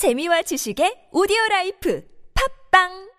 재미와 지식의 오디오 라이프. 팝빵!